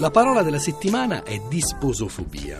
La parola della settimana è disposofobia.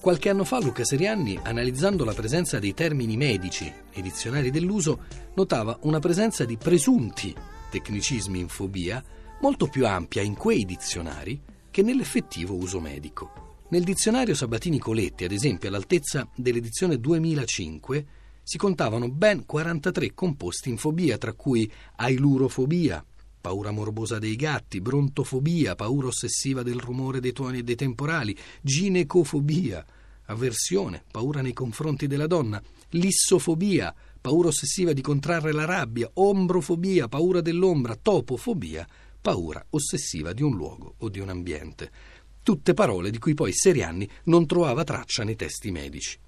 Qualche anno fa Luca Serianni, analizzando la presenza dei termini medici nei dizionari dell'uso, notava una presenza di presunti tecnicismi in fobia molto più ampia in quei dizionari che nell'effettivo uso medico. Nel dizionario Sabatini Coletti, ad esempio, all'altezza dell'edizione 2005, si contavano ben 43 composti in fobia, tra cui ailurofobia, paura morbosa dei gatti, brontofobia, paura ossessiva del rumore dei tuoni e dei temporali, ginecofobia, avversione, paura nei confronti della donna, lissofobia, paura ossessiva di contrarre la rabbia, ombrofobia, paura dell'ombra, topofobia, paura ossessiva di un luogo o di un ambiente. Tutte parole di cui poi Serianni non trovava traccia nei testi medici.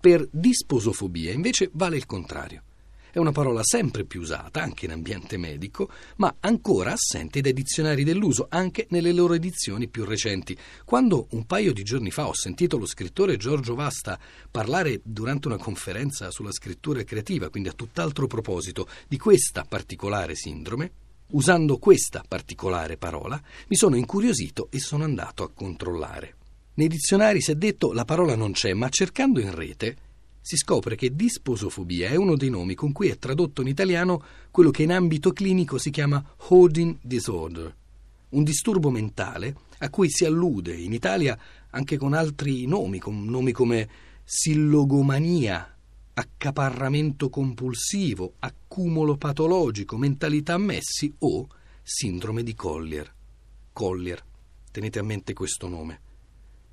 Per disposofobia invece vale il contrario. È una parola sempre più usata, anche in ambiente medico, ma ancora assente dai dizionari dell'uso, anche nelle loro edizioni più recenti. Quando un paio di giorni fa ho sentito lo scrittore Giorgio Vasta parlare durante una conferenza sulla scrittura creativa, quindi a tutt'altro proposito, di questa particolare sindrome, Usando questa particolare parola mi sono incuriosito e sono andato a controllare. Nei dizionari si è detto la parola non c'è, ma cercando in rete si scopre che disposofobia è uno dei nomi con cui è tradotto in italiano quello che in ambito clinico si chiama holding disorder, un disturbo mentale a cui si allude in Italia anche con altri nomi, con nomi come sillogomania, accaparramento compulsivo, accumulo patologico, mentalità ammessi o sindrome di Collier. Collier, tenete a mente questo nome.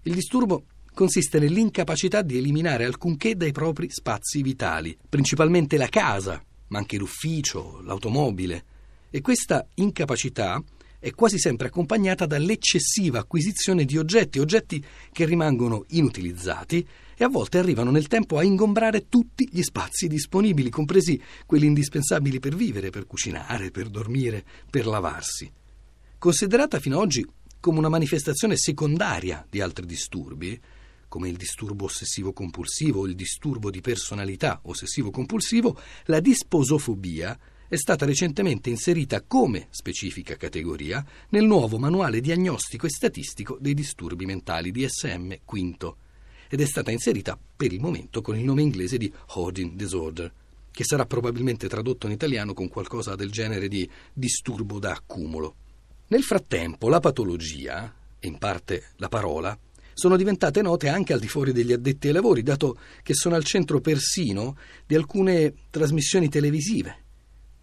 Il disturbo consiste nell'incapacità di eliminare alcunché dai propri spazi vitali, principalmente la casa, ma anche l'ufficio, l'automobile. E questa incapacità è quasi sempre accompagnata dall'eccessiva acquisizione di oggetti, oggetti che rimangono inutilizzati e a volte arrivano nel tempo a ingombrare tutti gli spazi disponibili, compresi quelli indispensabili per vivere, per cucinare, per dormire, per lavarsi. Considerata fino ad oggi come una manifestazione secondaria di altri disturbi, come il disturbo ossessivo-compulsivo o il disturbo di personalità ossessivo-compulsivo, la disposofobia è stata recentemente inserita come specifica categoria nel nuovo manuale diagnostico e statistico dei disturbi mentali DSM V ed è stata inserita per il momento con il nome inglese di Hoarding Disorder, che sarà probabilmente tradotto in italiano con qualcosa del genere di disturbo da accumulo. Nel frattempo la patologia, e in parte la parola, sono diventate note anche al di fuori degli addetti ai lavori, dato che sono al centro persino di alcune trasmissioni televisive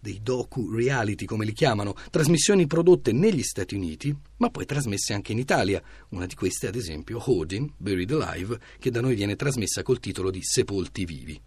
dei docu-reality, come li chiamano, trasmissioni prodotte negli Stati Uniti, ma poi trasmesse anche in Italia. Una di queste, ad esempio, Hoarding, Buried Alive, che da noi viene trasmessa col titolo di Sepolti Vivi.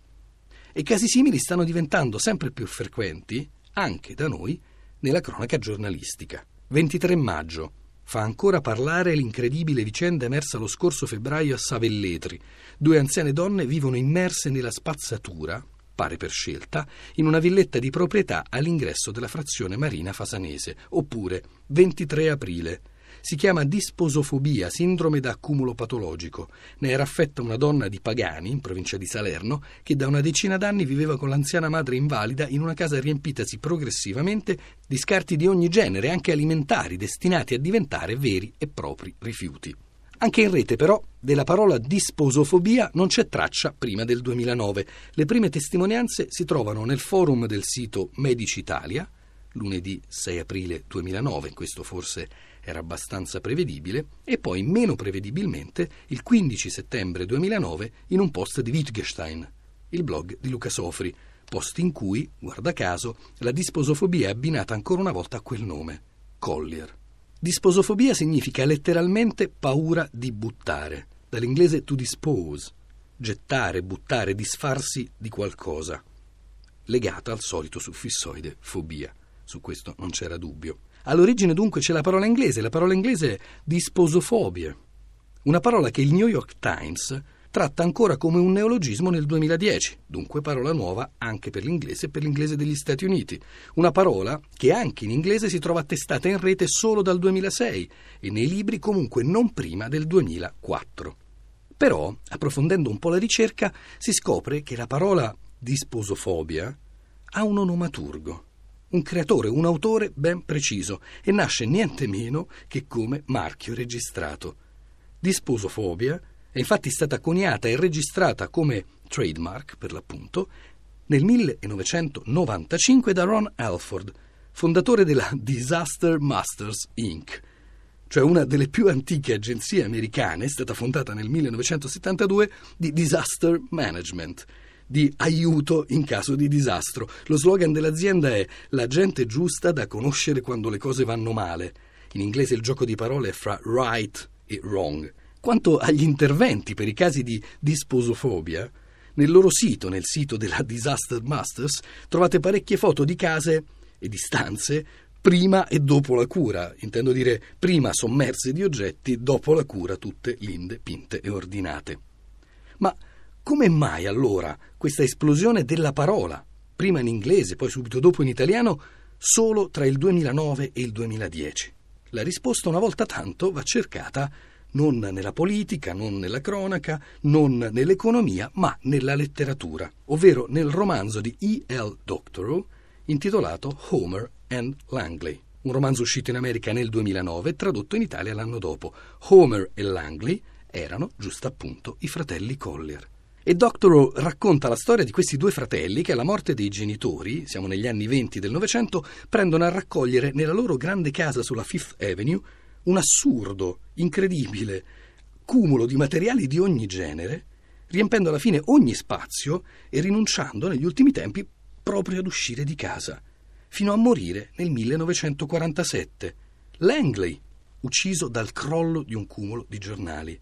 E casi simili stanno diventando sempre più frequenti, anche da noi, nella cronaca giornalistica. 23 maggio. Fa ancora parlare l'incredibile vicenda emersa lo scorso febbraio a Savelletri. Due anziane donne vivono immerse nella spazzatura, pare per scelta, in una villetta di proprietà all'ingresso della frazione marina fasanese, oppure 23 aprile. Si chiama disposofobia, sindrome da accumulo patologico. Ne era affetta una donna di Pagani, in provincia di Salerno, che da una decina d'anni viveva con l'anziana madre invalida in una casa riempitasi progressivamente di scarti di ogni genere, anche alimentari, destinati a diventare veri e propri rifiuti. Anche in rete però della parola disposofobia non c'è traccia prima del 2009. Le prime testimonianze si trovano nel forum del sito Medici Italia, lunedì 6 aprile 2009, questo forse era abbastanza prevedibile, e poi meno prevedibilmente il 15 settembre 2009 in un post di Wittgenstein, il blog di Luca Sofri, post in cui, guarda caso, la disposofobia è abbinata ancora una volta a quel nome, Collier. Disposofobia significa letteralmente paura di buttare, dall'inglese to dispose, gettare, buttare, disfarsi di qualcosa, legata al solito suffissoide fobia. Su questo non c'era dubbio. All'origine dunque c'è la parola inglese, la parola inglese disposofobia, una parola che il New York Times tratta ancora come un neologismo nel 2010, dunque parola nuova anche per l'inglese e per l'inglese degli Stati Uniti. Una parola che anche in inglese si trova attestata in rete solo dal 2006 e nei libri comunque non prima del 2004. Però, approfondendo un po' la ricerca, si scopre che la parola disposofobia ha un onomaturgo. Un creatore, un autore ben preciso e nasce niente meno che come marchio registrato. Disposofobia è infatti stata coniata e registrata come trademark, per l'appunto, nel 1995 da Ron Alford, fondatore della Disaster Masters Inc., cioè una delle più antiche agenzie americane, è stata fondata nel 1972, di disaster management, di aiuto in caso di disastro. Lo slogan dell'azienda è la gente giusta da conoscere quando le cose vanno male. In inglese il gioco di parole è fra right e wrong. Quanto agli interventi per i casi di disposofobia, nel loro sito, nel sito della Disaster Masters, trovate parecchie foto di case e di stanze prima e dopo la cura, intendo dire prima sommerse di oggetti, dopo la cura tutte linde, pinte e ordinate. Ma come mai allora questa esplosione della parola, prima in inglese, poi subito dopo in italiano, solo tra il 2009 e il 2010? La risposta una volta tanto va cercata non nella politica, non nella cronaca, non nell'economia, ma nella letteratura, ovvero nel romanzo di E. L. Doctorow intitolato Homer and Langley, un romanzo uscito in America nel 2009 e tradotto in Italia l'anno dopo. Homer e Langley erano giusto appunto i fratelli Collier. E Doctorow racconta la storia di questi due fratelli che alla morte dei genitori, siamo negli anni venti del Novecento, prendono a raccogliere nella loro grande casa sulla Fifth Avenue un assurdo, incredibile cumulo di materiali di ogni genere, riempendo alla fine ogni spazio e rinunciando negli ultimi tempi proprio ad uscire di casa fino a morire nel 1947. Langley, ucciso dal crollo di un cumulo di giornali.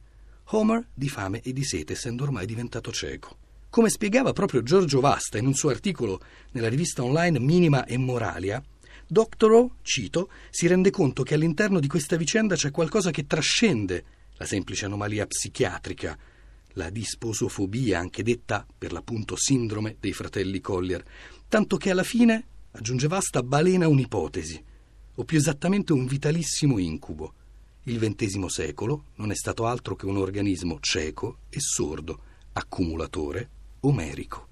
Homer di fame e di sete, essendo ormai diventato cieco. Come spiegava proprio Giorgio Vasta in un suo articolo nella rivista online Minima e Moralia, Doctorow, cito, si rende conto che all'interno di questa vicenda c'è qualcosa che trascende la semplice anomalia psichiatrica, la disposofobia, anche detta per l'appunto sindrome dei fratelli Collier, tanto che alla fine aggiunge Vasta, balena un'ipotesi, o più esattamente un vitalissimo incubo. Il XX secolo non è stato altro che un organismo cieco e sordo, accumulatore omerico.